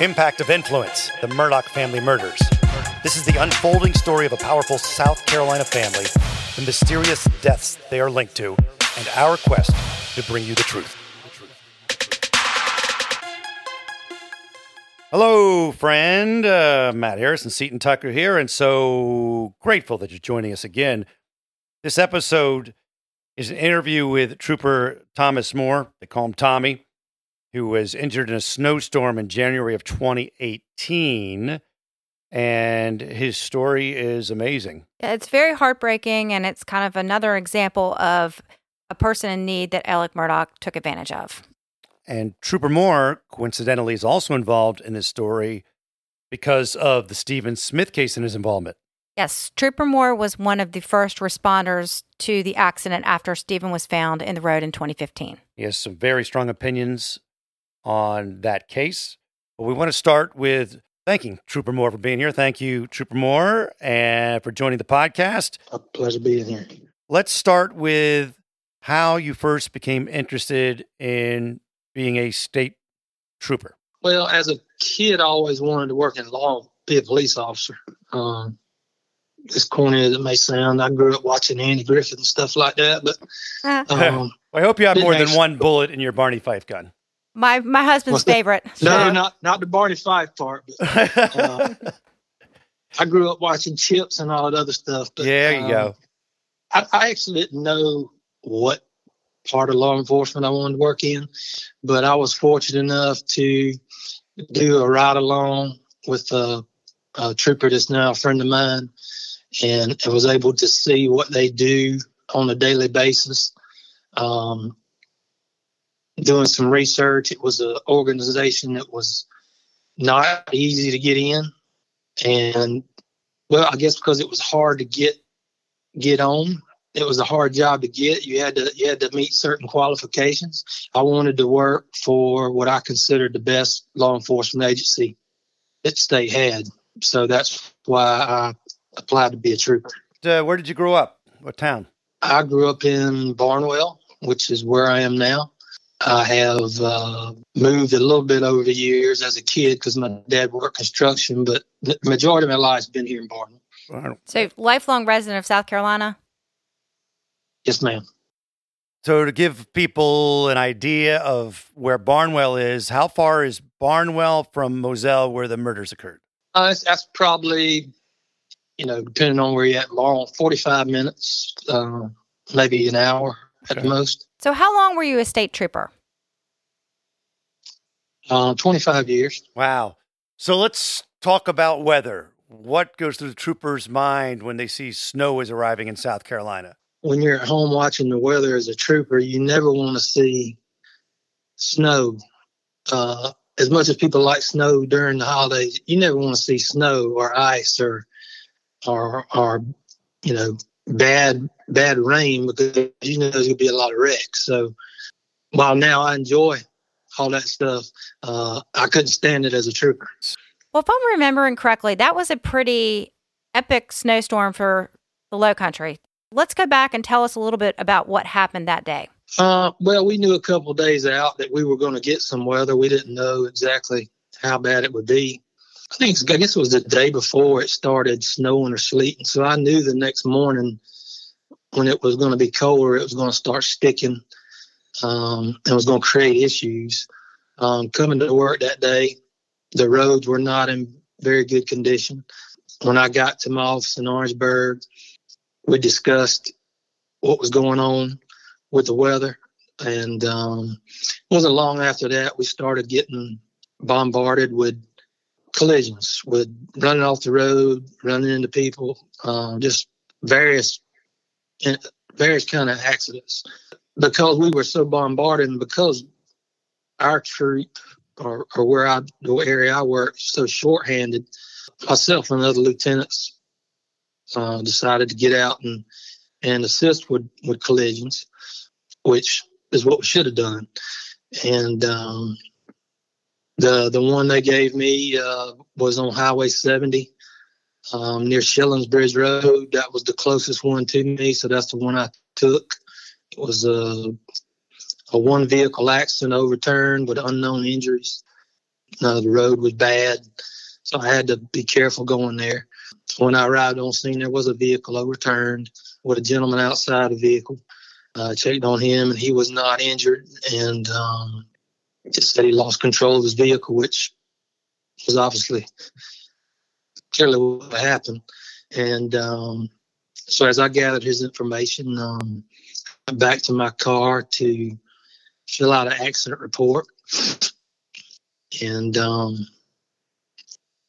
Impact of Influence The Murdaugh Family Murders. This is the unfolding story of a powerful South Carolina family, the mysterious deaths they are linked to, and our quest to bring you the truth. Hello, friend. Uh, Matt Harrison, Seaton Tucker here, and so grateful that you're joining us again. This episode is an interview with Trooper Thomas Moore. They call him Tommy who was injured in a snowstorm in January of 2018. And his story is amazing. It's very heartbreaking, and it's kind of another example of a person in need that Alex Murdaugh took advantage of. And Trooper Moore, coincidentally, is also involved in this story because of the Stephen Smith case and his involvement. Yes, Trooper Moore was one of the first responders to the accident after Stephen was found in the road in 2015. He has some very strong opinions on that case. But we want to start with thanking Trooper Moore for being here. Thank you, Trooper Moore, and for joining the podcast. A pleasure being here. Let's start with how you first became interested in being a state trooper. Well, as a kid, I always wanted to work in law, be a police officer. Um, as corny as it may sound, I grew up watching Andy Griffith and stuff like that. But um, well, I hope you have more than one bullet in your Barney Fife gun. My my husband's favorite. No, not not the Barney Fife part. But, uh, I grew up watching Chips and all that other stuff. But, yeah, there you um, go. I, I, actually didn't know what part of law enforcement I wanted to work in, but I was fortunate enough to do a ride along with a, a trooper that's now a friend of mine, and I was able to see what they do on a daily basis. Um, doing some research. It was an organization that was not easy to get in, and well, I guess because it was hard to get get on. It was a hard job to get. You had to you had to meet certain qualifications. I wanted to work for what I considered the best law enforcement agency that state had. So that's why I applied to be a trooper. Uh, where did you grow up? What town? I grew up in Barnwell, which is where I am now. I have uh, moved a little bit over the years as a kid because my dad worked construction, but the majority of my life's been here in Barton. So, lifelong resident of South Carolina? Yes, ma'am. So, to give people an idea of where Barnwell is, how far is Barnwell from Moselle, where the murders occurred? Uh, that's, that's, probably, you know, depending on where you're at, Barnwell, 45 minutes, uh, maybe an hour at the most. So, how long were you a state trooper? Uh, 25 years. Wow. So, let's talk about weather. What goes through the trooper's mind when they see snow is arriving in South Carolina? When you're at home watching the weather as a trooper, you never want to see snow. Uh, as much as people like snow during the holidays, you never want to see snow or ice or, or, or, you know, bad bad rain because you know there's gonna be a lot of wrecks. So while now I enjoy all that stuff, uh, I couldn't stand it as a trooper. Well, if I'm remembering correctly, that was a pretty epic snowstorm for the Low Country. Let's go back and tell us a little bit about what happened that day. Uh, well, we knew a couple of days out that we were going to get some weather. We didn't know exactly how bad it would be. I think I guess it was the day before it started snowing or sleeting. So I knew the next morning when it was going to be colder, it was going to start sticking um, and was going to create issues. Um, coming to work that day, the roads were not in very good condition. When I got to my office in Orangeburg, we discussed what was going on with the weather. And um, it wasn't long after that we started getting bombarded with collisions, with running off the road, running into people, uh, just various various kind of accidents because we were so bombarded and because our troop or, or where I the area I work so shorthanded, myself and other lieutenants uh, decided to get out and and assist with with collisions, which is what we should have done. And um, the the one they gave me uh, was on Highway 70 um, near Shillings Bridge Road. That was the closest one to me, so that's the one I took. Was a, a one vehicle accident overturned with unknown injuries. Uh, the road was bad, so I had to be careful going there. When I arrived on scene, there was a vehicle overturned with a gentleman outside the vehicle. Uh, checked on him, and he was not injured, and um, just said he lost control of his vehicle, which was obviously clearly what happened. And um, so, as I gathered his information, um, I back to my car to fill out an accident report. And, um,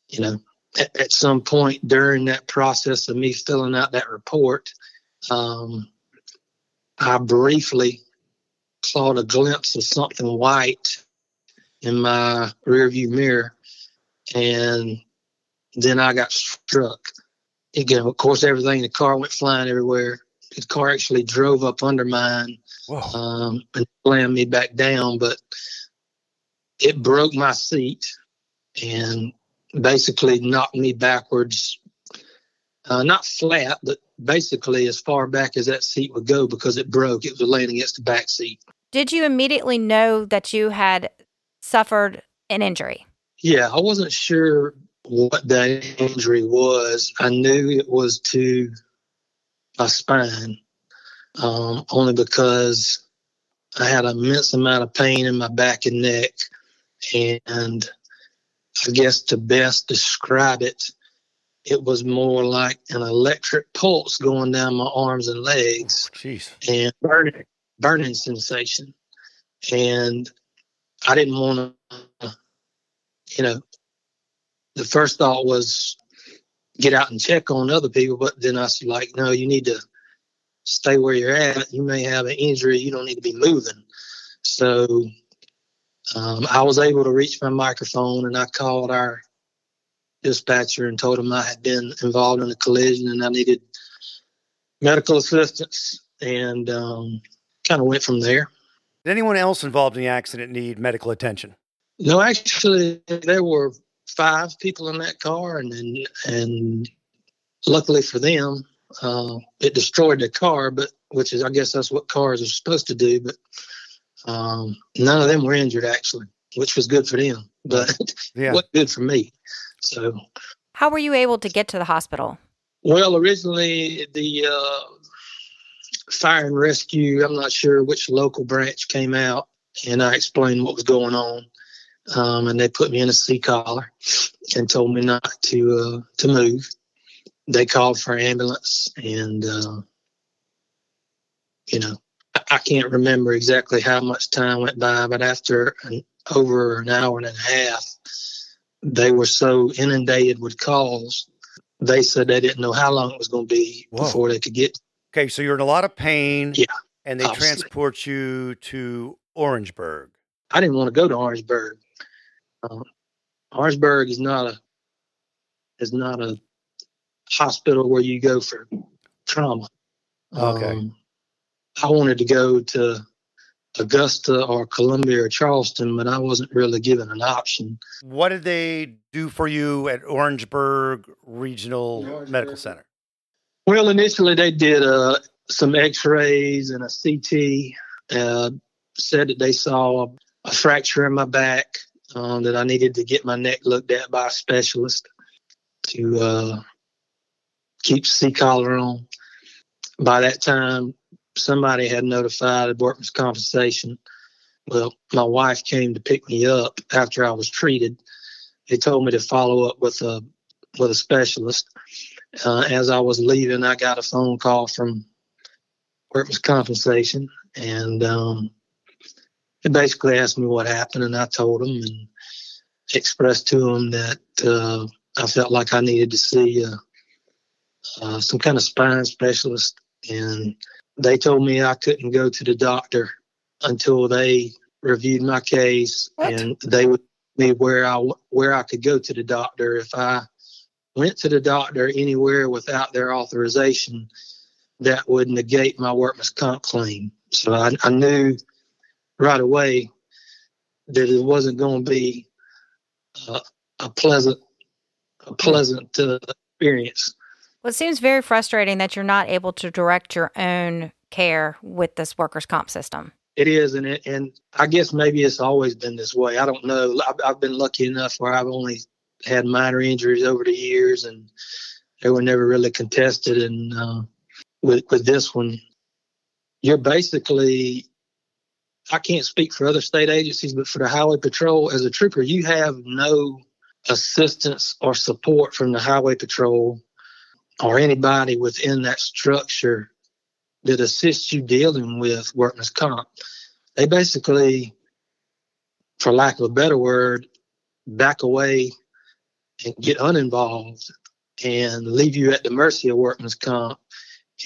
you know, at, at, some point during that process of me filling out that report, um, I briefly caught a glimpse of something white in my rearview mirror. And then I got struck. Again, of course, everything, in the car went flying everywhere. The car actually drove up under mine um, and slammed me back down, but it broke my seat and basically knocked me backwards. Uh, not flat, but basically as far back as that seat would go because it broke. It was laying against the back seat. Did you immediately know that you had suffered an injury? Yeah, I wasn't sure what that injury was. I knew it was to my spine, um, only because I had an immense amount of pain in my back and neck. And I guess to best describe it, it was more like an electric pulse going down my arms and legs oh, and burning, burning sensation. And I didn't want to, you know, the first thought was get out and check on other people, but then I was like, no, you need to stay where you're at. You may have an injury. You don't need to be moving. So um, I was able to reach my microphone and I called our dispatcher and told him I had been involved in a collision and I needed medical assistance and um, kind of went from there. Did anyone else involved in the accident need medical attention? No, actually, there were five people in that car, and and, and luckily for them, uh, it destroyed the car. But which is, I guess, that's what cars are supposed to do. But um, none of them were injured actually, which was good for them, but yeah. what good for me. So, how were you able to get to the hospital? Well, originally the uh, fire and rescue, I'm not sure which local branch came out, and I explained what was going on um, and they put me in a C collar and told me not to uh, to move. They called for ambulance, and uh, you know, I, can't remember exactly how much time went by, but after an, over an hour and a half, they were so inundated with calls. They said they didn't know how long it was going to be Whoa. before they could get. Okay, so you're in a lot of pain. Yeah, and they obviously. transport you to Orangeburg. I didn't want to go to Orangeburg. Uh, Orangeburg is not a is not a hospital where you go for trauma. Okay. Um, I wanted to go to Augusta or Columbia or Charleston, but I wasn't really given an option. What did they do for you at Orangeburg Regional Orangeburg. Medical Center? Well, initially they did uh, some X-rays and a CT. Uh, said that they saw a, a fracture in my back um, that I needed to get my neck looked at by a specialist to uh, keep C collar on. By that time, somebody had notified the workman's compensation. Well, my wife came to pick me up after I was treated. They told me to follow up with a with a specialist. Uh, as I was leaving, I got a phone call from workman's compensation, and um, basically asked me what happened, and I told him and expressed to him that uh, I felt like I needed to see uh, uh, some kind of spine specialist, and they told me I couldn't go to the doctor until they reviewed my case, what? and they would me where I where I could go to the doctor if I went to the doctor anywhere without their authorization. That would negate my workman's comp claim. So I, I knew right away that it wasn't going to be uh, a pleasant, a pleasant uh, experience. Well, it seems very frustrating that you're not able to direct your own care with this workers' comp system. It is, and it, and I guess maybe it's always been this way. I don't know. I've, I've been lucky enough where I've only had minor injuries over the years, and they were never really contested. And uh, with with this one, you're basically I can't speak for other state agencies, but for the highway patrol, as a trooper, you have no assistance or support from the highway patrol or anybody within that structure that assists you dealing with workman's comp. They basically, for lack of a better word, back away and get uninvolved and leave you at the mercy of workman's comp.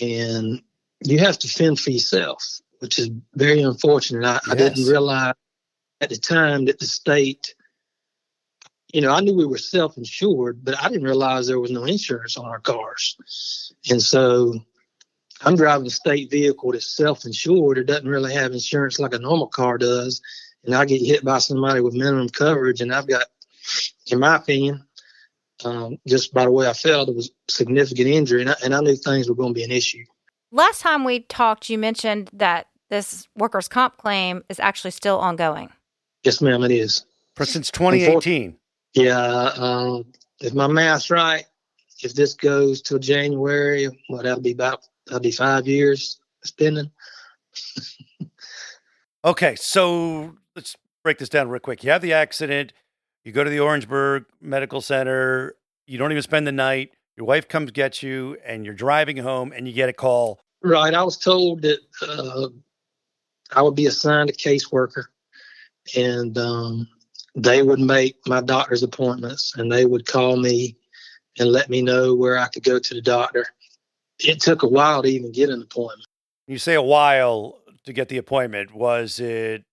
And you have to fend for yourself, which is very unfortunate. I, yes. I didn't realize at the time that the state, you know, I knew we were self insured, but I didn't realize there was no insurance on our cars. And so I'm driving a state vehicle that's self insured. It doesn't really have insurance like a normal car does. And I get hit by somebody with minimum coverage, and I've got, in my opinion, um, just by the way I felt, it was significant injury, and I, and I knew things were going to be an issue. Last time we talked, you mentioned that this workers' comp claim is actually still ongoing. Yes, ma'am, it is. For since 2018. Yeah, um, if my math's right, if this goes till January, well, that'll be about that'll be five years spending. okay, so let's break this down real quick. You have the accident. You go to the Orangeburg Medical Center. You don't even spend the night. Your wife comes get you, and you're driving home, and you get a call. Right. I was told that uh, I would be assigned a caseworker, and um, they would make my doctor's appointments, and they would call me and let me know where I could go to the doctor. It took a while to even get an appointment. You say a while to get the appointment. Was it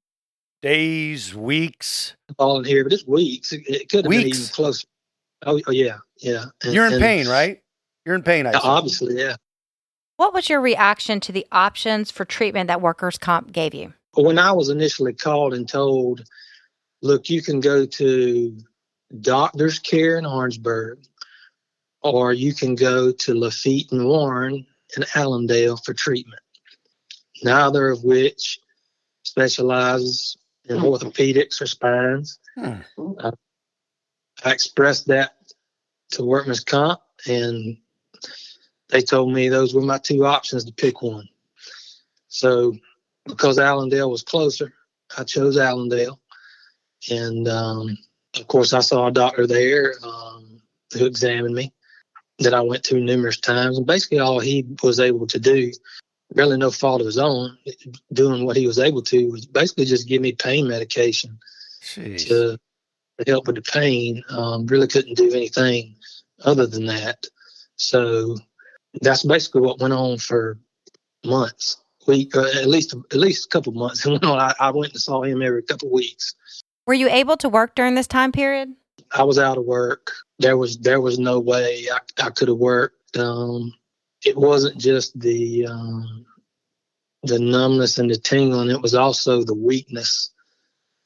days, weeks? All in here, but it's weeks. It, it could have weeks. been even closer. Oh, oh yeah, yeah. And, You're in and, pain, right? You're in pain. I obviously, yeah. What was your reaction to the options for treatment that workers' comp gave you? When I was initially called and told, look, you can go to Doctor's Care in Orangeburg, or you can go to Lafitte and Warren in Allendale for treatment. Neither of which specializes in orthopedics or spines. Hmm. Uh, I expressed that to workman's comp, and they told me those were my two options to pick one. So, because Allendale was closer, I chose Allendale. And um, of course, I saw a doctor there um, who examined me that I went to numerous times. And basically, all he was able to do, really no fault of his own, doing what he was able to, was basically just give me pain medication Jeez. to help with the pain. Um, really couldn't do anything other than that. So that's basically what went on for months, week, uh, at least at least a couple months. And I, I went and saw him every couple weeks. Were you able to work during this time period? I was out of work. There was there was no way I, I could have worked. Um, it wasn't just the um, the numbness and the tingling; it was also the weakness.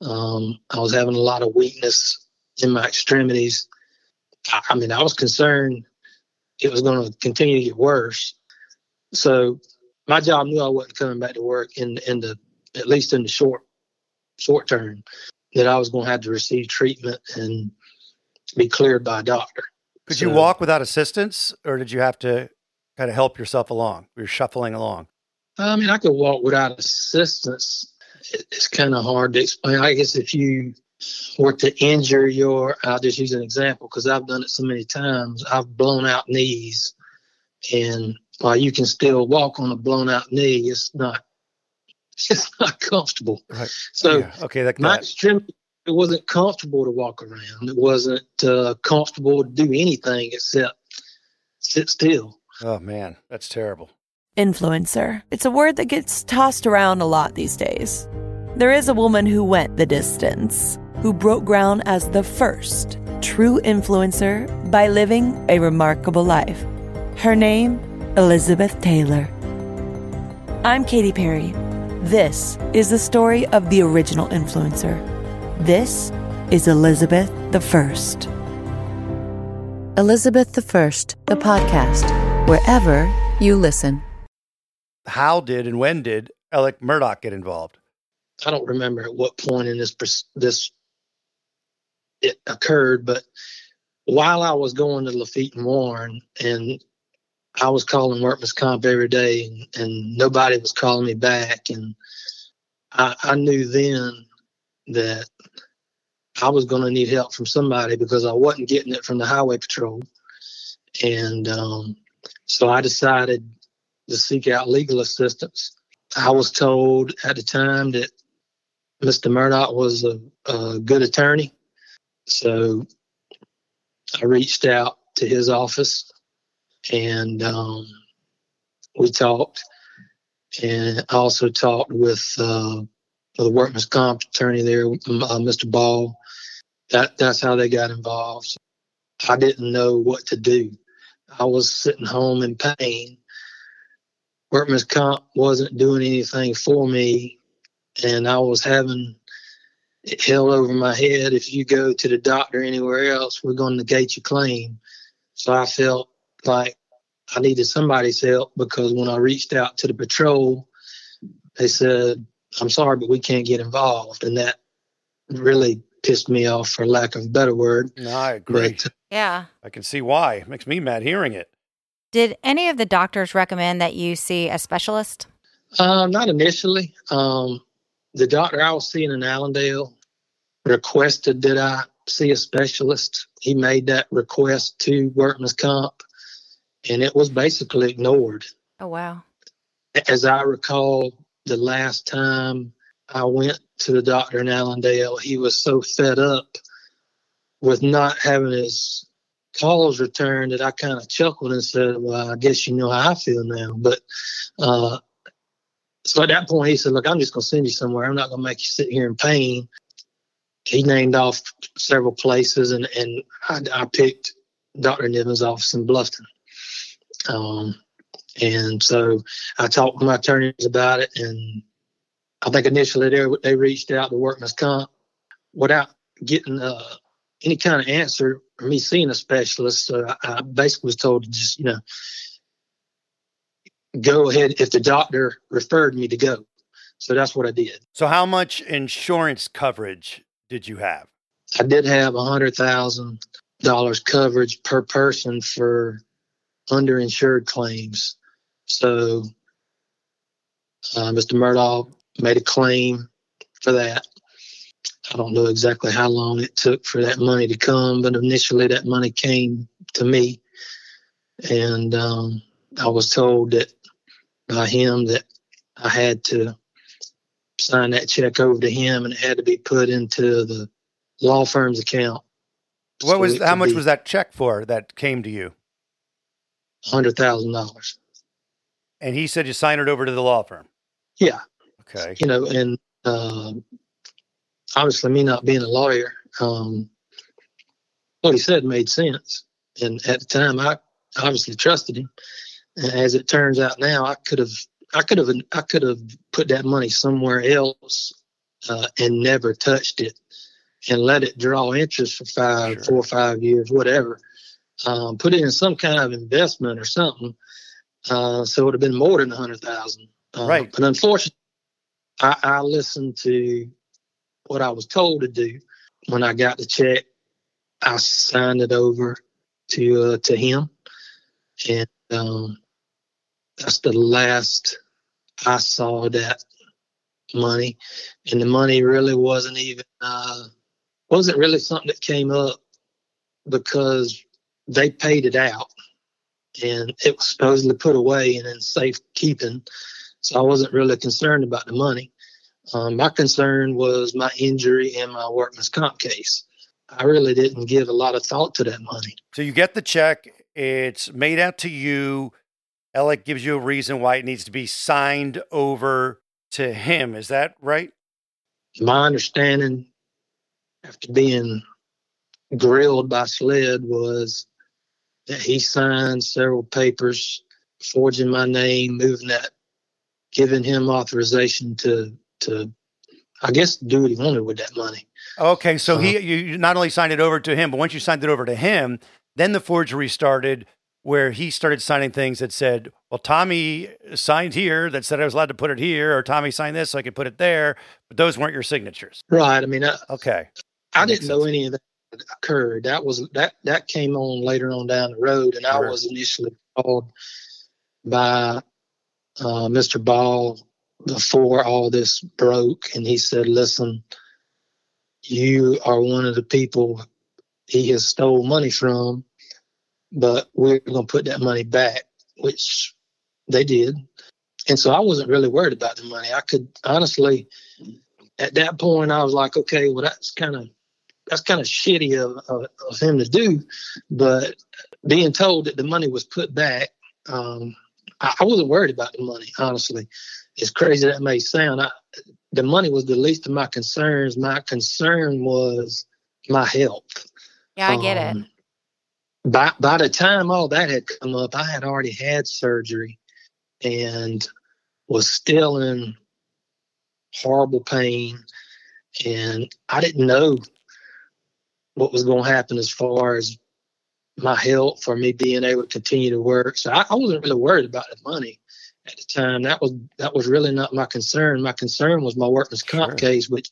Um, I was having a lot of weakness in my extremities. I, I mean, I was concerned it was going to continue to get worse. So my job knew I wasn't coming back to work in in the at least in the short short term that I was going to have to receive treatment and be cleared by a doctor. Could so, you walk without assistance, or did you have to kind of help yourself along? You're shuffling along. I mean, I could walk without assistance. It's kind of hard to explain. I guess if you were to injure your, I'll just use an example because I've done it so many times. I've blown out knees, and while you can still walk on a blown out knee, it's not, it's not comfortable. Right. So, yeah. okay, that, my extremity, it wasn't comfortable to walk around. It wasn't uh, comfortable to do anything except sit still. Oh man, that's terrible. Influencer. It's a word that gets tossed around a lot these days. There is a woman who went the distance who broke ground as the first true influencer by living a remarkable life. Her name, Elizabeth Taylor. I'm Katy Perry. This is the story of the original influencer. This is Elizabeth the First. Elizabeth the First, the podcast, wherever you listen. How did and when did Alex Murdaugh get involved? I don't remember at what point in this this it occurred, but while I was going to Lafitte and Warren, and I was calling workman's comp every day, and, and nobody was calling me back, and I, I knew then that I was going to need help from somebody because I wasn't getting it from the highway patrol, and um, so I decided to seek out legal assistance. I was told at the time that Mr. Murdaugh was a, a good attorney. So I reached out to his office and um, we talked. And I also talked with uh, the workman's comp attorney there, uh, Mr. Ball. That that's how they got involved. I didn't know what to do. I was sitting home in pain. Workman's comp wasn't doing anything for me, and I was having held over my head. If you go to the doctor anywhere else, we're going to negate your claim. So I felt like I needed somebody's help because when I reached out to the patrol, they said, I'm sorry, but we can't get involved. And that really pissed me off, for lack of a better word. No, I agree. But, Yeah. I can see why. It makes me mad hearing it. Did any of the doctors recommend that you see a specialist? uh, not initially. Um, the doctor I was seeing in Allendale requested that I see a specialist. He made that request to Workman's Comp, and it was basically ignored. Oh, wow. As I recall, the last time I went to the doctor in Allendale, he was so fed up with not having his calls returned that I kind of chuckled and said, Well, I guess you know how I feel now. But uh, so at that point, he said, Look, I'm just going to send you somewhere. I'm not going to make you sit here in pain. He named off several places, and, and I, I picked Dr. Niven's office in Bluffton. Um, and so I talked with my attorneys about it, and I think initially they, they reached out to Workman's Comp without getting uh, any kind of answer or me seeing a specialist. So I, I basically was told to just, you know, go ahead if the doctor referred me to go. So that's what I did. So, how much insurance coverage did you have? I did have a hundred thousand dollars coverage per person for underinsured claims. So uh, Mr. Murdaugh made a claim for that. I don't know exactly how long it took for that money to come, but initially that money came to me, and um, I was told that by him that I had to sign that check over to him, and it had to be put into the law firm's account. What So was how much was that check for that came to you? Hundred thousand dollars. And he said you signed it over to the law firm. Yeah, Okay. you know, and um obviously me not being a lawyer, um, what he said made sense. And at the time, I obviously trusted him. As it turns out now, I could have, I could have, I could have put that money somewhere else uh, and never touched it, and let it draw interest for five, Sure. four or five years, whatever. Um, put it in some kind of investment or something. Uh, so it would have been more than a hundred thousand. Uh, Right. But unfortunately, I, I listened to what I was told to do. When I got the check, I signed it over to uh, to him, and um, that's the last I saw that money. And the money really wasn't even uh, wasn't really something that came up because they paid it out, and it was supposedly put away and in safekeeping. So I wasn't really concerned about the money. Um, my concern was my injury and my workman's comp case. I really didn't give a lot of thought to that money. So you get the check. It's made out to you. Alex gives you a reason why it needs to be signed over to him. Is that right? My understanding, after being grilled by SLED, was that he signed several papers forging my name, moving that, giving him authorization to to, I guess, do what he wanted with that money. Okay, so Uh-huh. he you not only signed it over to him, but once you signed it over to him, then the forgery started where he started signing things that said, "Well, Tommy signed here that said I was allowed to put it here, or Tommy signed this so I could put it there," but those weren't your signatures. Right. I mean, I, Okay. I That didn't know sense. any of that occurred. That was that that came on later on down the road, and Sure. I was initially called by uh, Mr. Ball before all this broke, and he said, "Listen, you are one of the people he has stole money from, but we're going to put that money back," which they did. And so I wasn't really worried about the money. I could honestly, at that point, I was like, okay, well, that's kind of that's kind of shitty of, of, of him to do. But being told that the money was put back, um, I, I wasn't worried about the money, honestly. As crazy that may sound, I, the money was the least of my concerns. My concern was my health. Yeah, I get it. By by the time all that had come up, I had already had surgery and was still in horrible pain. And I didn't know what was going to happen as far as my health or me being able to continue to work. So I, I wasn't really worried about the money at the time. That was that was really not my concern. My concern was my workman's comp Sure. case, which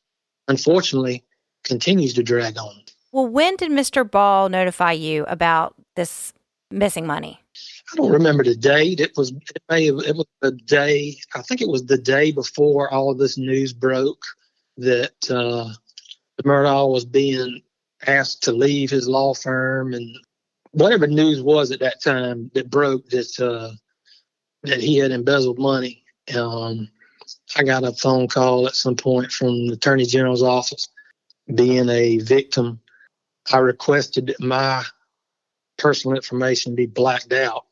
unfortunately continues to drag on. Well, when did Mr. Ball notify you about this missing money? I don't remember the date. It was it may have, it was the day. I think it was the day before all of this news broke that uh, was being asked to leave his law firm and whatever news was at that time that broke that uh, that he had embezzled money. Um, I got a phone call at some point from the Attorney General's office. Being a victim, I requested that my personal information be blacked out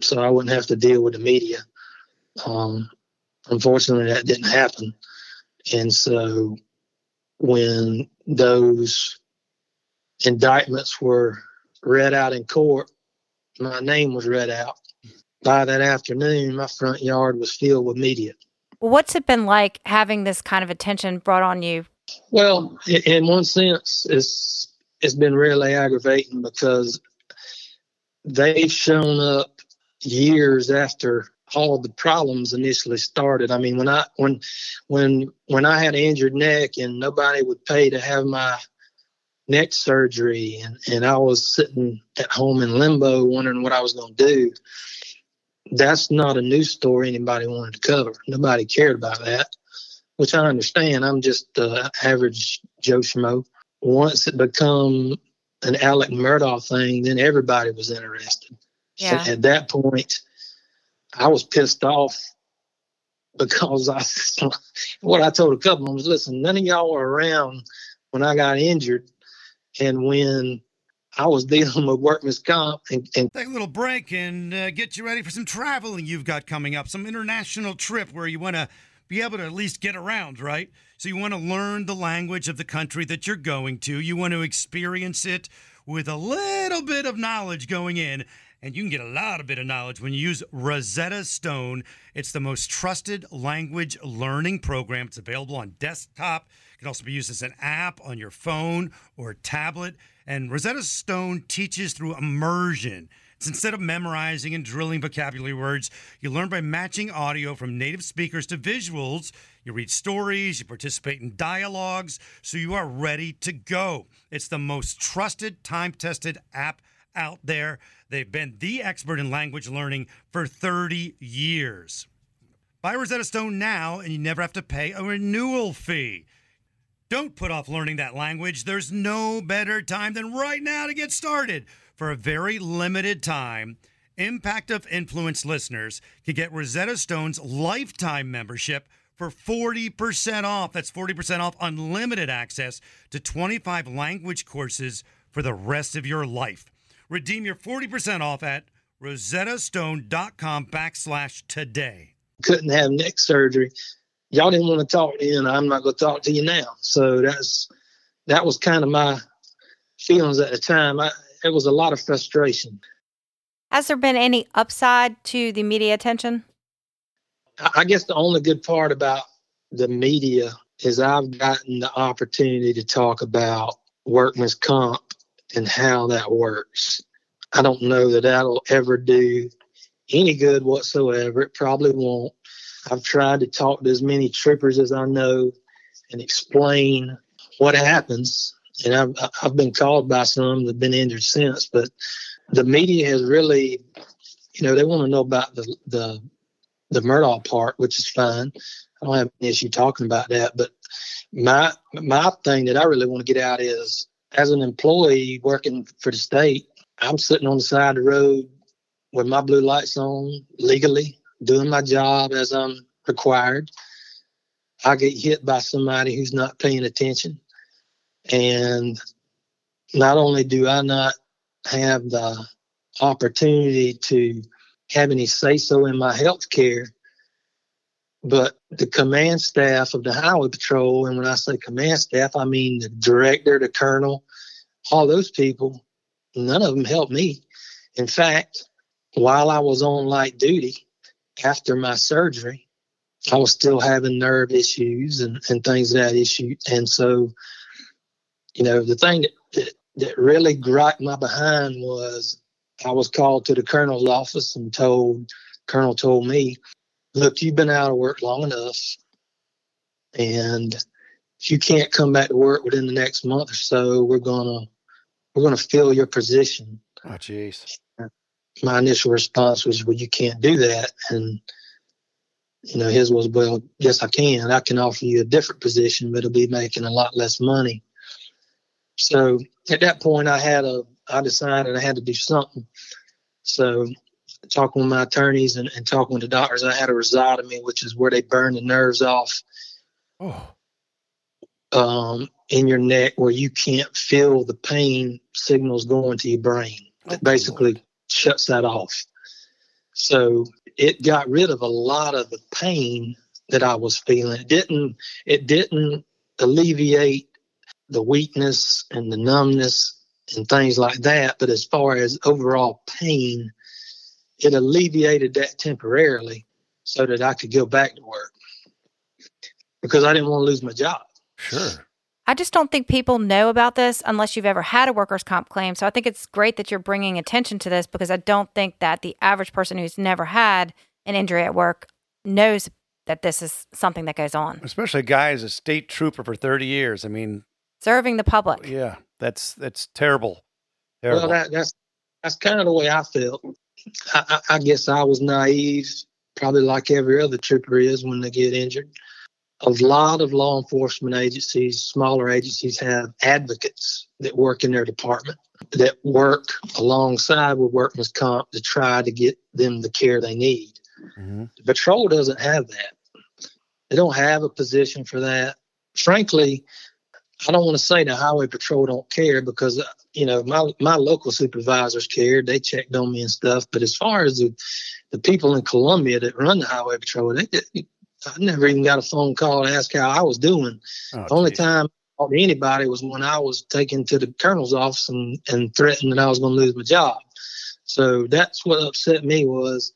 so I wouldn't have to deal with the media. Um, unfortunately, that didn't happen. And so when those indictments were read out in court, my name was read out. By that afternoon, my front yard was filled with media. What's it been like having this kind of attention brought on you? Well, in one sense, it's it's been really aggravating because they've shown up years after all the problems initially started. I mean, when I when when when I had an injured neck and nobody would pay to have my neck surgery and, and I was sitting at home in limbo wondering what I was going to do. That's not a news story anybody wanted to cover. Nobody cared about that which I understand. I'm just uh, average Joe Schmo. Once it become an Alex Murdaugh thing, then everybody was interested. Yeah. And at that point, I was pissed off because I, what I told a couple of them was, listen, none of y'all were around when I got injured, and when I was dealing with workman's comp, and, and Take a little break and uh, get you ready for some traveling you've got coming up, some international trip where you want to be able to at least get around, right? So you want to learn the language of the country that you're going to. You want to experience it with a little bit of knowledge going in. And you can get a lot of bit of knowledge when you use Rosetta Stone. It's the most trusted language learning program. It's available on desktop. It can also be used as an app on your phone or tablet. And Rosetta Stone teaches through immersion. It's instead of memorizing and drilling vocabulary words, you learn by matching audio from native speakers to visuals. You read stories, you participate in dialogues, so you are ready to go. It's the most trusted, time tested app out there. They've been the expert in language learning for 30 years. Buy Rosetta Stone now, and you never have to pay a renewal fee. Don't put off learning that language. There's no better time than right now to get started. For a very limited time, Impact of Influence listeners can get Rosetta Stone's lifetime membership for 40% off. That's 40% off unlimited access to 25 language courses for the rest of your life. Redeem your 40% off at rosettastone.com backslash today. couldn't have neck surgery. Y'all didn't want to talk to you, and I'm not going to talk to you now. So that's that was kind of my feelings at the time. I, it was a lot of frustration. Has there been any upside to the media attention? I guess the only good part about the media is I've gotten the opportunity to talk about workman's comp and how that works. I don't know that that'll ever do any good whatsoever. It probably won't. I've tried to talk to as many troopers as I know and explain what happens. And I've, I've been called by some that have been injured since, but the media has really, you know, they want to know about the, the, the Murdaugh part, which is fine. I don't have an issue talking about that. But my, my thing that I really want to get out is as an employee working for the state, I'm sitting on the side of the road with my blue lights on legally, doing my job as I'm required. I get hit by somebody who's not paying attention. And not only do I not have the opportunity to have any say so in my health care, but the command staff of the Highway Patrol, and when I say command staff, I mean the director, the colonel, all those people, none of them helped me. In fact, while I was on light duty after my surgery, I was still having nerve issues and, and things of that issue. And so, you know, the thing that, that, that really griped my behind was I was called to the colonel's office and told, colonel told me, look, you've been out of work long enough. And if you can't come back to work within the next month or so, we're going to, we're going to fill your position. Oh, jeez. My initial response was, well, you can't do that. And, you know, his was, well, yes, I can. I can offer you a different position, but it'll be making a lot less money. So at that point, I had a, I decided I had to do something. So talking with my attorneys and, and talking with the doctors, I had a rhizotomy, which is where they burn the nerves off Oh, um, in your neck where you can't feel the pain signals going to your brain. Oh, It basically shuts that off. So it got rid of a lot of the pain that I was feeling. It didn't it didn't alleviate the weakness and the numbness and things like that. But as far as overall pain, it alleviated that temporarily so that I could go back to work because I didn't want to lose my job. sure. I just don't think people know about this unless you've ever had a workers' comp claim. So I think it's great that you're bringing attention to this because I don't think that the average person who's never had an injury at work knows that this is something that goes on. Especially a guy as a state trooper for 30 years. I mean, Serving the public. yeah, that's that's terrible. Terrible. Well, that, that's that's kind of the way I felt. I, I, I guess I was naive, probably like every other trooper is when they get injured. A lot of law enforcement agencies, smaller agencies, have advocates that work in their department that work alongside with workman's comp to try to get them the care they need. Mhm. The patrol doesn't have that. They don't have a position for that. Frankly, I don't want to say the highway patrol don't care because uh, you know my my local supervisors cared. They checked on me and stuff. But as far as the, the people in Columbia that run the highway patrol, they did, I never even got a phone call to ask how I was doing. Oh, The only geez. time I talked to anybody was when I was taken to the colonel's office and, and threatened that I was going to lose my job. So that's what upset me was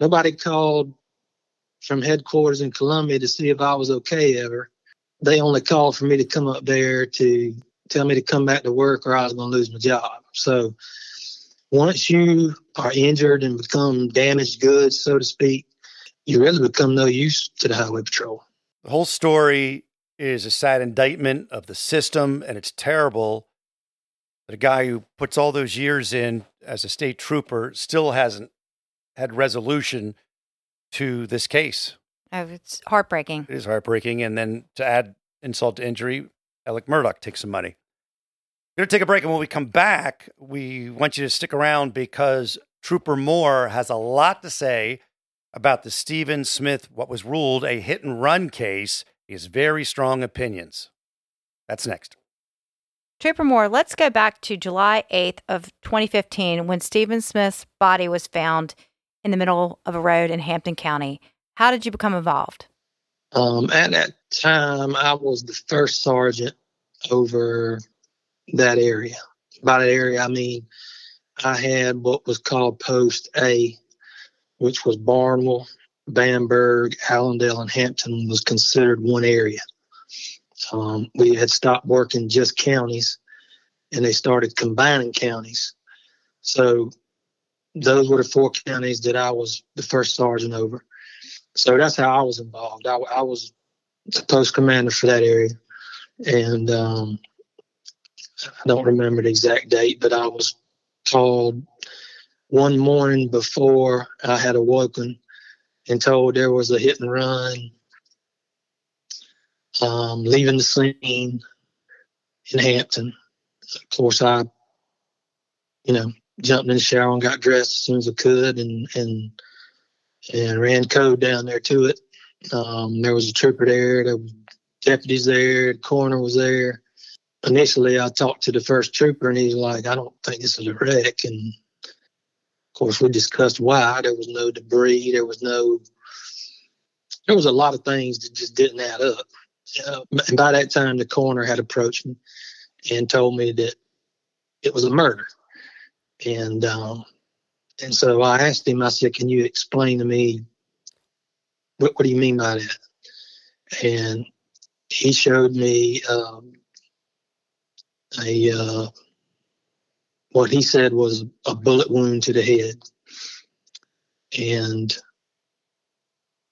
nobody called from headquarters in Columbia to see if I was okay ever. They only called for me to come up there to tell me to come back to work or I was going to lose my job. So once you are injured and become damaged goods, so to speak, you really become no use to the highway patrol. The whole story is a sad indictment of the system, and it's terrible that a guy who puts all those years in as a state trooper still hasn't had resolution to this case. Oh, it's heartbreaking. It is heartbreaking. And then to add insult to injury, Alex Murdaugh takes some money. We're going to take a break. And when we come back, we want you to stick around because Trooper Moore has a lot to say about the Stephen Smith, what was ruled a hit and run case. He has very strong opinions. That's next. Trooper Moore, let's go back to July 8th of 2015 when Stephen Smith's body was found in the middle of a road in Hampton County. How did you become involved? Um, at that time, I was the first sergeant over that area. By that area, I mean I had what was called Post A, which was Barnwell, Bamberg, Allendale, and Hampton was considered one area. Um, we had stopped working just counties, and they started combining counties. So those were the four counties that I was the first sergeant over. So that's how I was involved. I, I was the post commander for that area. And um, I don't remember the exact date, but I was called one morning before I had awoken and told there was a hit and run um, leaving the scene in Hampton. Of course, I, you know, jumped in the shower and got dressed as soon as I could, and and and ran code down there to it. Um, there was a trooper there, there was deputies there, the coroner was there. Initially, I talked to the first trooper, and he's like, "I don't think this is a wreck." And of course, we discussed why. There was no debris. There was no. There was a lot of things that just didn't add up. Uh, and by that time, the coroner had approached me and told me that it was a murder. And um, and so I asked him. I said, "Can you explain to me what, what do you mean by that?" And he showed me um, a uh, what he said was a bullet wound to the head, and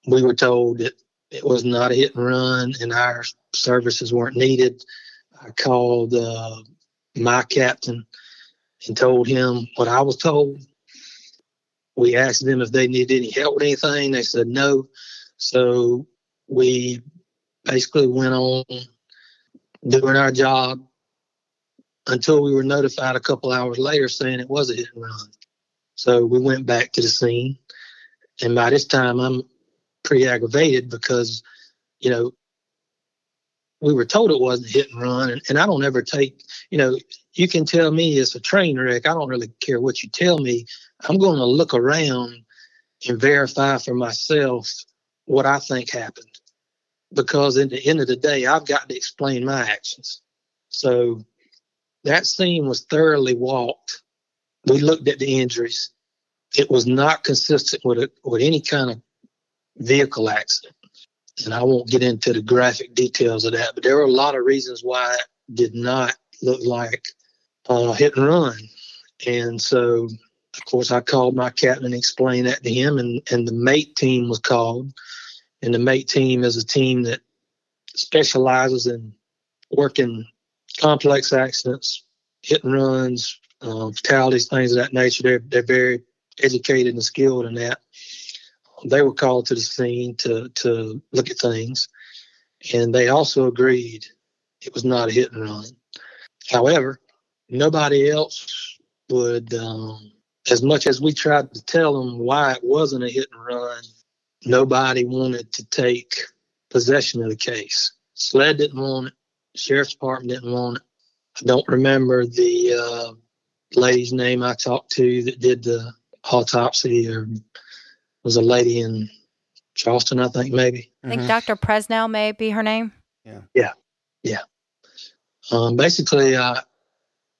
we were told that it was not a hit and run, and our services weren't needed. I called uh, my captain and told him what I was told. We asked them if they needed any help with anything. They said no. So we basically went on doing our job until we were notified a couple hours later saying it was a hit and run. So we went back to the scene. And by this time, I'm pretty aggravated because, you know, we were told it wasn't hit and run. And, and I don't ever take, you know, you can tell me it's a train wreck. I don't really care what you tell me. I'm going to look around and verify for myself what I think happened. Because in the end of the day, I've got to explain my actions. So that scene was thoroughly walked. We looked at the injuries. It was not consistent with a, with any kind of vehicle accident. And I won't get into the graphic details of that, but there were a lot of reasons why it did not look like uh, hit and run. And so, of course, I called my captain and explained that to him, and, and the MAIT team was called. And the MAIT team is a team that specializes in working complex accidents, hit and runs, uh, fatalities, things of that nature. They're, they're very educated and skilled in that they were called to the scene to to look at things, and they also agreed it was not a hit and run. However, nobody else would, um, as much as we tried to tell them why it wasn't a hit and run, nobody wanted to take possession of the case. SLED didn't want it. Sheriff's Department didn't want it. I don't remember the uh, lady's name I talked to that did the autopsy or was a lady in Charleston, I think maybe. I think mm-hmm. Dr. Presnell may be her name. Yeah. Yeah. Yeah. Um, basically, uh,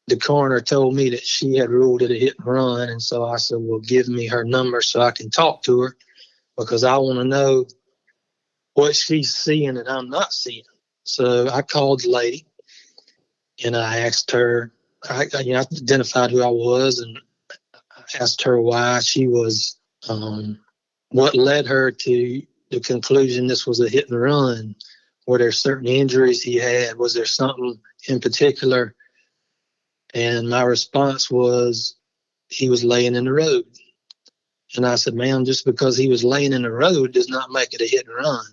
the coroner told me that she had ruled it a hit and run. And so I said, well, give me her number so I can talk to her because I want to know what she's seeing that I'm not seeing. So I called the lady and I asked her, I, you know, I identified who I was and asked her why she was um, what led her to the conclusion this was a hit and run? Were there certain injuries he had? Was there something in particular? And my response was, he was laying in the road. And I said, ma'am, just because he was laying in the road does not make it a hit and run.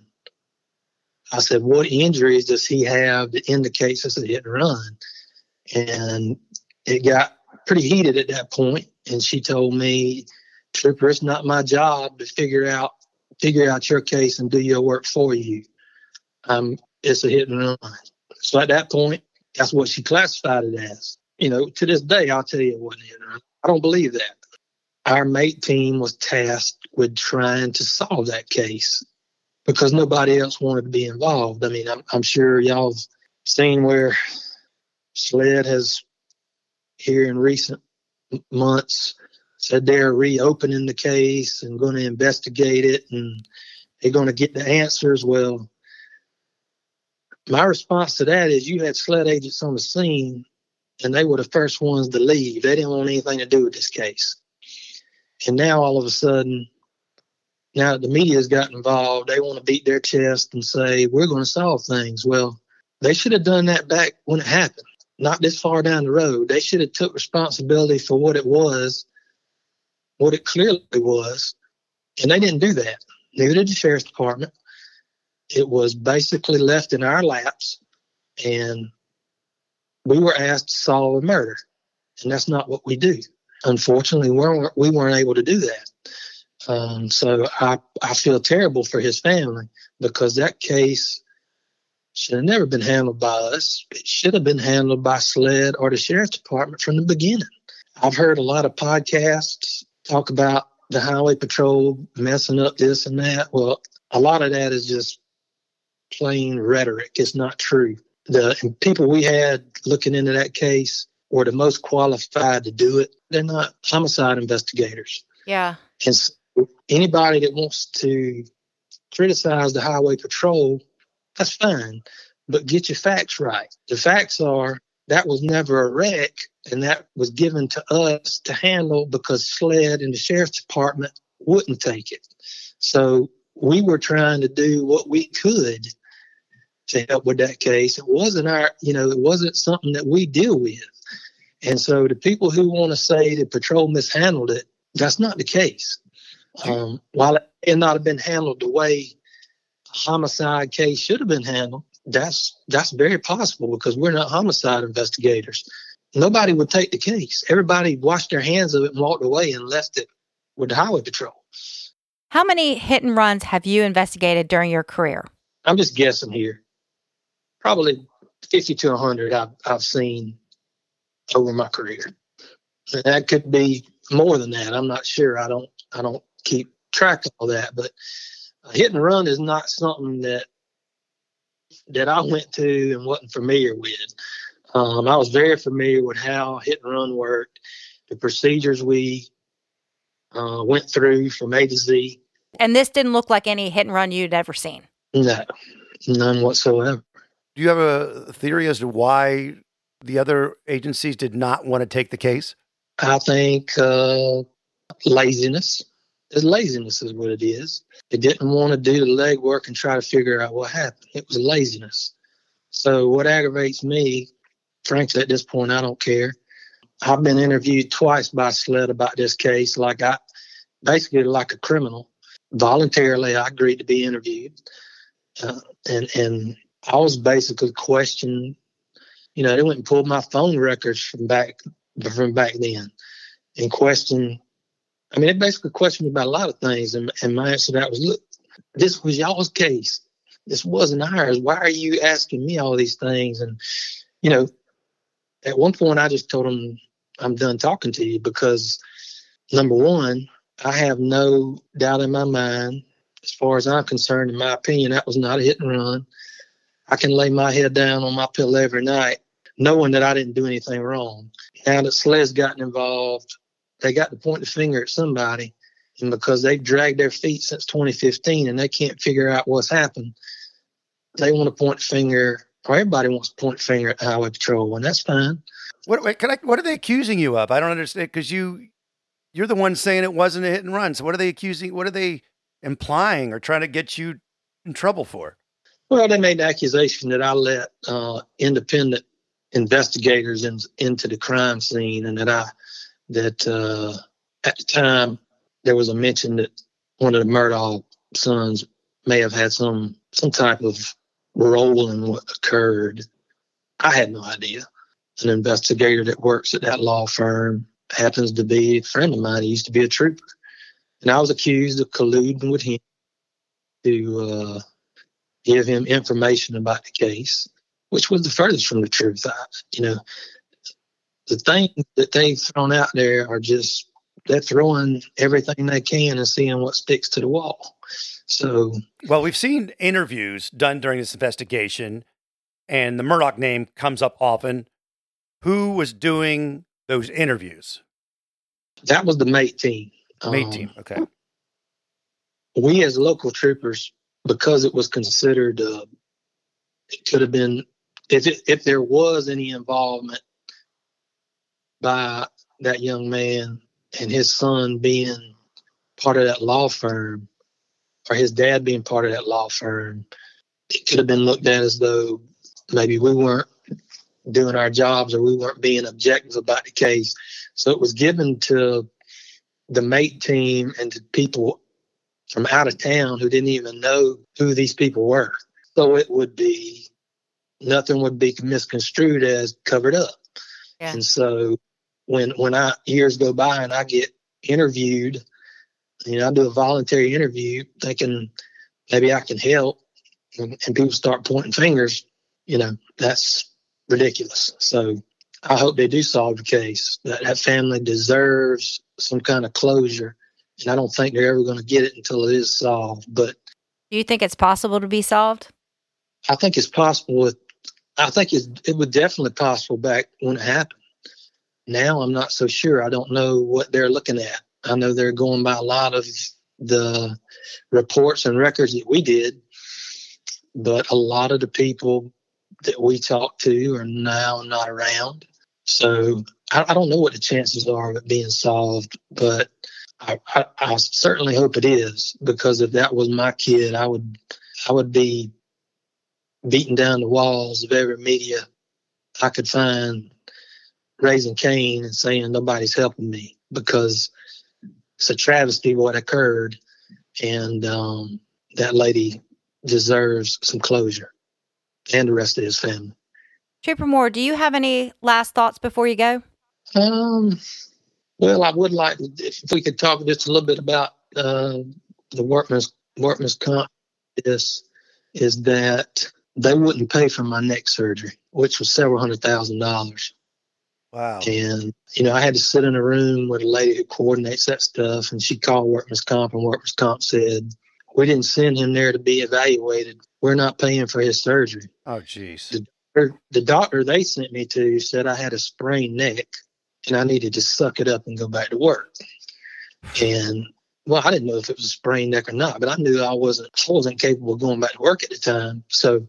I said, what injuries does he have that indicates it's a hit and run? And it got pretty heated at that point. point, And she told me Trooper, it's not my job to figure out figure out your case and do your work for you. Um, it's a hit and run. So at that point, that's what she classified it as. You know, to this day, I'll tell you it wasn't. I don't believe that. Our MAIT team was tasked with trying to solve that case because nobody else wanted to be involved. I mean, I'm, I'm sure y'all have seen where SLED has here in recent months said they're reopening the case and going to investigate it and they're going to get the answers. Well, my response to that is you had SLED agents on the scene and they were the first ones to leave. They didn't want anything to do with this case. And now all of a sudden, now that the media's got involved, they want to beat their chest and say, we're going to solve things. Well, they should have done that back when it happened, not this far down the road. They should have took responsibility for what it was, what it clearly was. And they didn't do that. Neither did the sheriff's department. It was basically left in our laps and we were asked to solve a murder. And that's not what we do. Unfortunately, we weren't, we weren't able to do that. Um, so I, I feel terrible for his family because that case should have never been handled by us. It should have been handled by SLED or the sheriff's department from the beginning. I've heard a lot of podcasts talk about the highway patrol messing up this and that. Well, a lot of that is just plain rhetoric. It's not true. The people we had looking into that case were the most qualified to do it. They're not homicide investigators. Yeah. And so anybody that wants to criticize the highway patrol, that's fine, but get your facts right. The facts are that was never a wreck, and that was given to us to handle because SLED and the sheriff's department wouldn't take it. So we were trying to do what we could to help with that case. It wasn't our, you know, it wasn't something that we deal with. And so the people who want to say the patrol mishandled it, that's not the case. Um, while it may not have been handled the way a homicide case should have been handled, that's that's very possible because we're not homicide investigators. Nobody would take the case. Everybody washed their hands of it and walked away and left it with the highway patrol. How many hit and runs have you investigated during your career? I'm just guessing here. Probably 50 to 100 I've, I've seen over my career. And that could be more than that. I'm not sure. I don't I don't keep track of all that. But hit and run is not something that that I went to and wasn't familiar with. Um, I was very familiar with how hit and run worked, the procedures we uh, went through from A to Z. And this didn't look like any hit and run you'd ever seen. No, none whatsoever. Do you have a theory as to why the other agencies did not want to take the case? I think uh, laziness. It's laziness is what it is. They didn't want to do the legwork and try to figure out what happened. It was laziness. So what aggravates me, frankly, at this point, I don't care. I've been interviewed twice by SLED about this case, like I basically like a criminal. Voluntarily, I agreed to be interviewed, uh, and and I was basically questioned. You know, they went and pulled my phone records from back from back then, and questioned I mean, they basically questioned me about a lot of things, and, and my answer to that was, look, this was y'all's case. This wasn't ours. Why are you asking me all these things? And, you know, at one point I just told them, I'm done talking to you because, number one, I have no doubt in my mind, as far as I'm concerned, in my opinion, that was not a hit and run. I can lay my head down on my pillow every night knowing that I didn't do anything wrong. Now that SLED's gotten involved, they got to point the finger at somebody. And because they've dragged their feet since 2015 and they can't figure out what's happened, they want to point the finger, or everybody wants to point the finger at Highway Patrol, and that's fine. What, wait, I, what are they accusing you of? I don't understand because you you're the one saying it wasn't a hit and run. So what are they accusing? What are they implying or trying to get you in trouble for? Well, they made the accusation that I let uh, independent investigators in, into the crime scene and that I that uh, at the time there was a mention that one of the Murdaugh sons may have had some some type of role in what occurred. I had no idea. An investigator that works at that law firm happens to be a friend of mine. He used to be a trooper, and I was accused of colluding with him to uh, give him information about the case, which was the furthest from the truth. I, you know, the things that they've thrown out there are just they're throwing everything they can and seeing what sticks to the wall. So, well, we've seen interviews done during this investigation, and the Murdaugh name comes up often. Who was doing those interviews? That was the MAIT team. MAIT um, team. Okay. We as local troopers, because it was considered, uh, it could have been if it, if there was any involvement by that young man and his son being part of that law firm or his dad being part of that law firm, it could have been looked at as though maybe we weren't doing our jobs or we weren't being objective about the case. So it was given to the MAIT team and to people from out of town who didn't even know who these people were. So it would be nothing would be misconstrued as covered up. Yeah. And so when when I years go by and I get interviewed, you know, I do a voluntary interview thinking maybe I can help and, and people start pointing fingers, you know, that's ridiculous. So I hope they do solve the case. That that family deserves some kind of closure, and I don't think they're ever going to get it until it is solved. But do you think it's possible to be solved? I think it's possible. With, I think it's, it was definitely possible back when it happened. Now I'm not so sure. I don't know what they're looking at. I know they're going by a lot of the reports and records that we did, but a lot of the people that we talked to are now not around. So I, I don't know what the chances are of it being solved, but I, I, I certainly hope it is because if that was my kid, I would I would be beating down the walls of every media I could find, raising Cain and saying nobody's helping me because it's a travesty what occurred, and um, that lady deserves some closure, and the rest of his family. Trooper Moore, do you have any last thoughts before you go? Um, well, I would like if we could talk just a little bit about uh, the workman's workman's comp. This is that they wouldn't pay for my neck surgery, which was several hundred thousand dollars. Wow. And, you know, I had to sit in a room with a lady who coordinates that stuff, and she called Workman's Comp, and Workman's Comp said, We didn't send him there to be evaluated. We're not paying for his surgery. Oh, jeez. The, the doctor they sent me to said I had a sprained neck and I needed to suck it up and go back to work. And well, I didn't know if it was a sprained neck or not, but I knew I wasn't I wasn't capable of going back to work at the time. So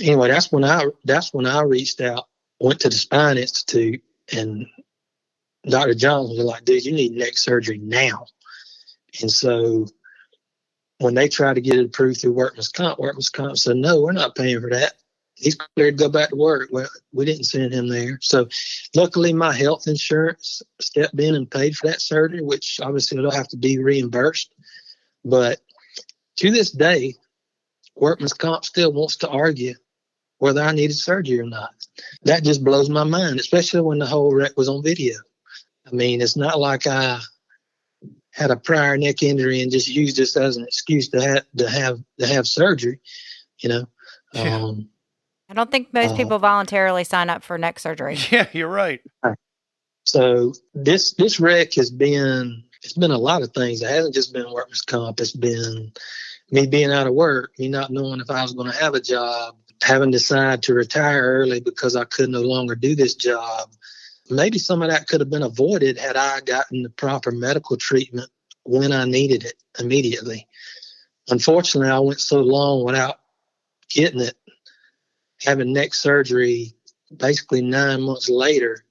anyway, that's when I that's when I reached out, went to the Spine Institute, and Dr. Johnson was like, "Dude, you need neck surgery now." And so when they tried to get it approved through Workman's Comp, Workman's Comp said, "No, we're not paying for that." He's cleared to go back to work. Well, we didn't send him there. So luckily my health insurance stepped in and paid for that surgery, which obviously will have to be reimbursed. But to this day, Workman's Comp still wants to argue whether I needed surgery or not. That just blows my mind, especially when the whole wreck was on video. I mean, it's not like I had a prior neck injury and just used this as an excuse to have to have to have surgery. You know, yeah. um, I don't think most uh, people voluntarily sign up for neck surgery. Yeah, you're right. So this this wreck has been it's been a lot of things. It hasn't just been workman's comp. It's been me being out of work, me not knowing if I was going to have a job, having decided to retire early because I could no longer do this job. Maybe some of that could have been avoided had I gotten the proper medical treatment when I needed it immediately. Unfortunately, I went so long without getting it having neck surgery basically nine months later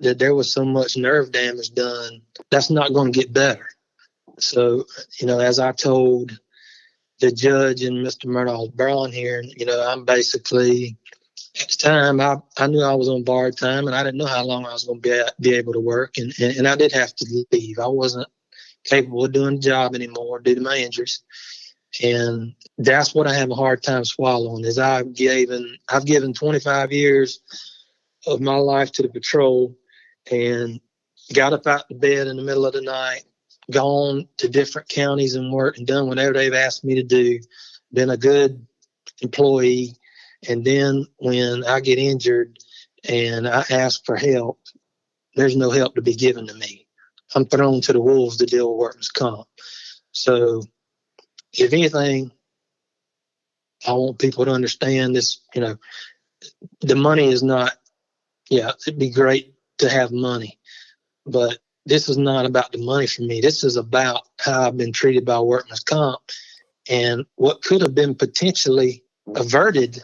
that there was so much nerve damage done that's not going to get better. So you know as i told the judge and mr Murdaugh brown here you know i'm basically at the time I, I knew i was on borrowed time and i didn't know how long i was going to be, be able to work and, and, and i did have to leave. I wasn't capable of doing the job anymore due to my injuries and that's what I have a hard time swallowing. Is I've given I've given 25 years of my life to the patrol, and got up out of bed in the middle of the night, gone to different counties and worked and done whatever they've asked me to do, been a good employee, and then when I get injured and I ask for help, there's no help to be given to me. I'm thrown to the wolves to deal with workman's comp. So if anything, I want people to understand this. You know, the money is not. Yeah, it'd be great to have money, but this is not about the money for me. This is about how I've been treated by workman's comp, and what could have been potentially averted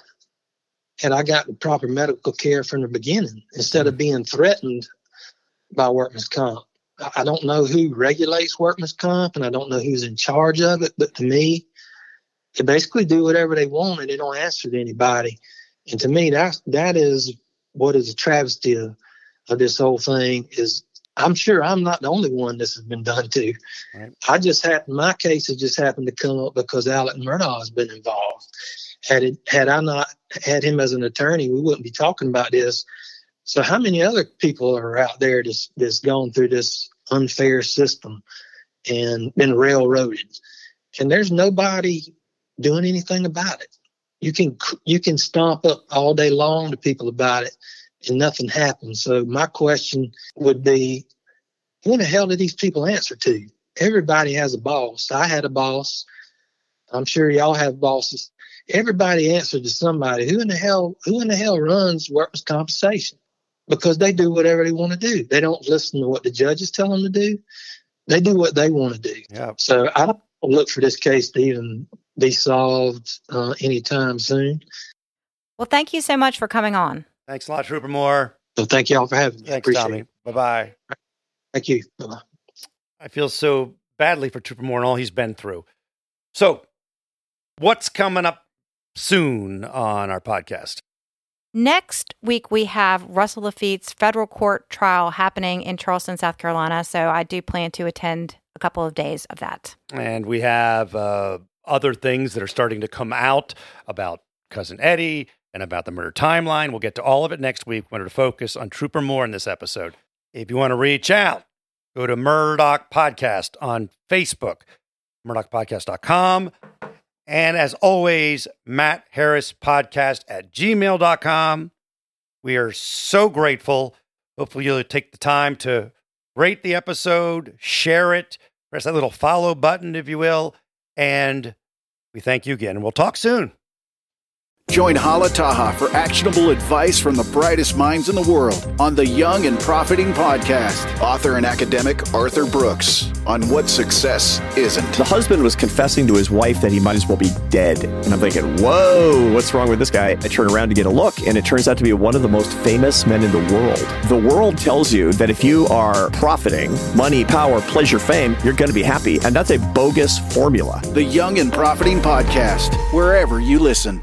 had I got the proper medical care from the beginning. Instead of being threatened by workman's comp. I don't know who regulates workman's comp and I don't know who's in charge of it, but to me, they basically do whatever they want and they don't answer to anybody. And to me, that that is what is a travesty of, of this whole thing is I'm sure I'm not the only one this has been done to. Right. I just happened, my case has just happened to come up because Alex Murdaugh has been involved. Had it, had I not had him as an attorney, we wouldn't be talking about this. So how many other people are out there that's, that's gone through this unfair system and been railroaded? And there's nobody doing anything about it. You can you can stomp up all day long to people about it, and nothing happens. So my question would be, who in the hell do these people answer to? Everybody has a boss. I had a boss. I'm sure y'all have bosses. Everybody answered to somebody. Who in the hell? Who in the hell runs workers' compensation? Because they do whatever they want to do. They don't listen to what the judges tell them to do. They do what they want to do. Yep. So I don't look for this case to even be solved uh, anytime soon. Well, thank you so much for coming on. Thanks a lot, Trooper Moore. So thank you all for having me. Thanks, Tommy. Bye bye. Thank you. Bye-bye. I feel so badly for Trooper Moore and all he's been through. So, what's coming up soon on our podcast? Next week, we have Russell Laffitte's federal court trial happening in Charleston, South Carolina. So I do plan to attend a couple of days of that. And we have uh, other things that are starting to come out about Cousin Eddie and about the murder timeline. We'll get to all of it next week. We Wanted to focus on Trooper Moore in this episode. If you want to reach out, go to Murdaugh Podcast on Facebook, murdaughpodcast.com. And as always, Matt Harris Podcast at gmail.com. We are so grateful. Hopefully, you'll take the time to rate the episode, share it, press that little follow button, if you will. And we thank you again, and we'll talk soon. Join Hala Taha for actionable advice from the brightest minds in the world on the Young and Profiting Podcast. Author and academic Arthur Brooks on what success isn't. The husband was confessing to his wife that he might as well be dead. And I'm thinking, whoa, what's wrong with this guy? I turn around to get a look, and it turns out to be one of the most famous men in the world. The world tells you that if you are profiting, money, power, pleasure, fame, you're going to be happy. And that's a bogus formula. The Young and Profiting Podcast, wherever you listen.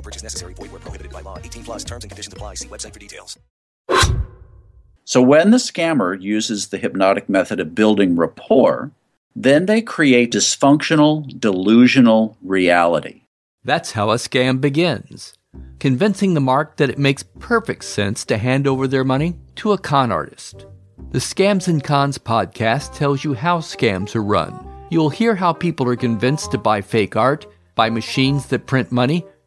No purchase necessary. Void where prohibited by law. 18 plus terms and conditions apply. See website for details. So when the scammer uses the hypnotic method of building rapport, then they create dysfunctional, delusional reality. That's how a scam begins. Convincing the mark that it makes perfect sense to hand over their money to a con artist. The Scams and Cons podcast tells you how scams are run. You'll hear how people are convinced to buy fake art, buy machines that print money,